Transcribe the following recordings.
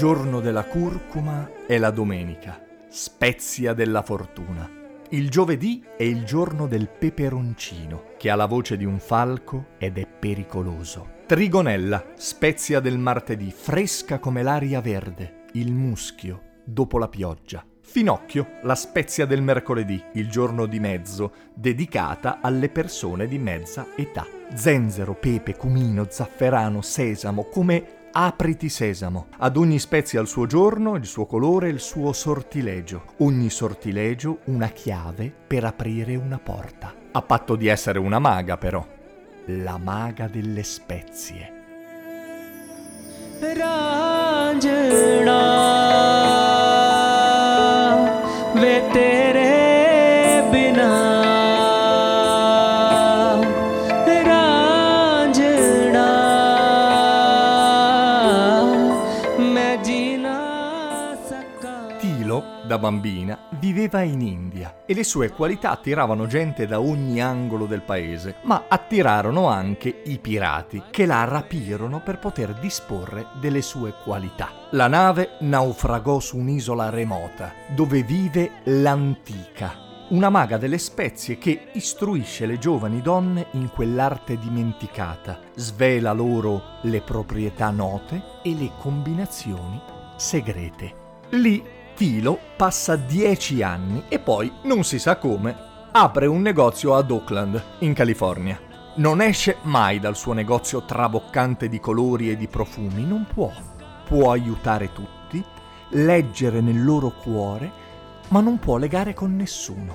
Giorno della curcuma è la domenica, spezia della fortuna. Il giovedì è il giorno del peperoncino, che ha la voce di un falco ed è pericoloso. Trigonella, spezia del martedì, fresca come l'aria verde, il muschio, dopo la pioggia. Finocchio, la spezia del mercoledì, il giorno di mezzo, dedicata alle persone di mezza età. Zenzero, pepe, cumino, zafferano, sesamo, come Apriti sesamo, ad ogni spezia il suo giorno, il suo colore, il suo sortilegio, ogni sortilegio una chiave per aprire una porta. A patto di essere una maga però, la maga delle spezie. Però... bambina, viveva in India e le sue qualità attiravano gente da ogni angolo del paese, ma attirarono anche i pirati che la rapirono per poter disporre delle sue qualità. La nave naufragò su un'isola remota dove vive l'antica, una maga delle spezie che istruisce le giovani donne in quell'arte dimenticata, svela loro le proprietà note e le combinazioni segrete. Lì Tilo passa dieci anni e poi, non si sa come, apre un negozio ad Oakland, in California. Non esce mai dal suo negozio traboccante di colori e di profumi, non può. Può aiutare tutti, leggere nel loro cuore, ma non può legare con nessuno.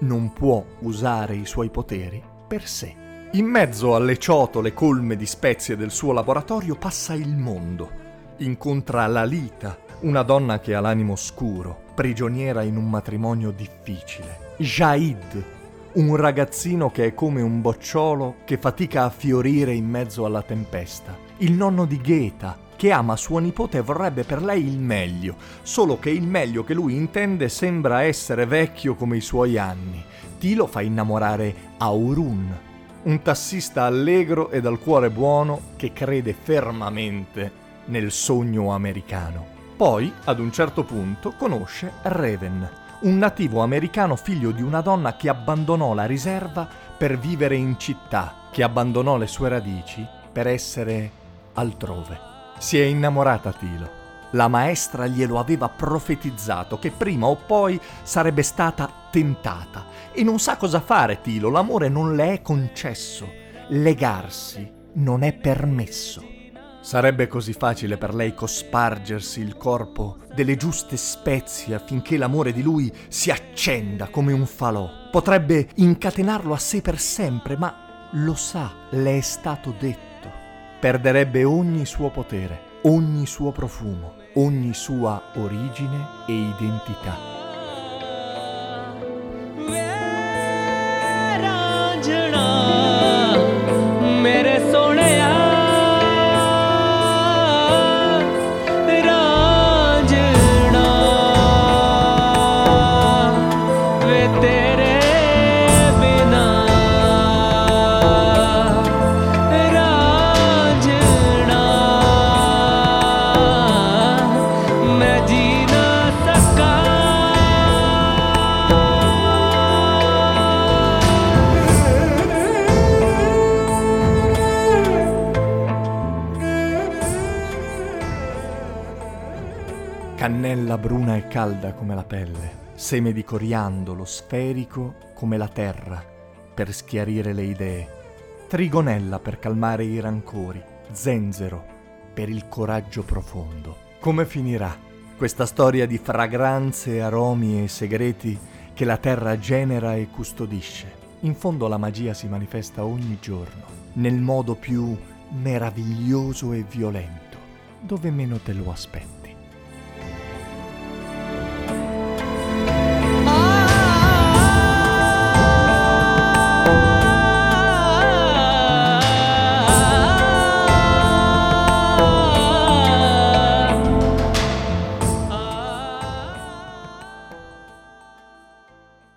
Non può usare i suoi poteri per sé. In mezzo alle ciotole colme di spezie del suo laboratorio passa il mondo. Incontra Lalita, una donna che ha l'animo scuro, prigioniera in un matrimonio difficile. Jaid, un ragazzino che è come un bocciolo che fatica a fiorire in mezzo alla tempesta. Il nonno di Gheta, che ama sua nipote e vorrebbe per lei il meglio, solo che il meglio che lui intende sembra essere vecchio come i suoi anni. Tilo fa innamorare Aurun, un tassista allegro e dal cuore buono che crede fermamente nel sogno americano. Poi, ad un certo punto, conosce Raven, un nativo americano figlio di una donna che abbandonò la riserva per vivere in città, che abbandonò le sue radici per essere altrove. Si è innamorata Tilo. La maestra glielo aveva profetizzato che prima o poi sarebbe stata tentata e non sa cosa fare Tilo, l'amore non le è concesso, legarsi non è permesso. Sarebbe così facile per lei cospargersi il corpo delle giuste spezie affinché l'amore di lui si accenda come un falò. Potrebbe incatenarlo a sé per sempre, ma lo sa, le è stato detto. Perderebbe ogni suo potere, ogni suo profumo, ogni sua origine e identità. Cannella bruna e calda come la pelle, seme di coriandolo sferico come la terra per schiarire le idee, trigonella per calmare i rancori, zenzero per il coraggio profondo. Come finirà? Questa storia di fragranze, aromi e segreti che la terra genera e custodisce. In fondo la magia si manifesta ogni giorno, nel modo più meraviglioso e violento, dove meno te lo aspetti.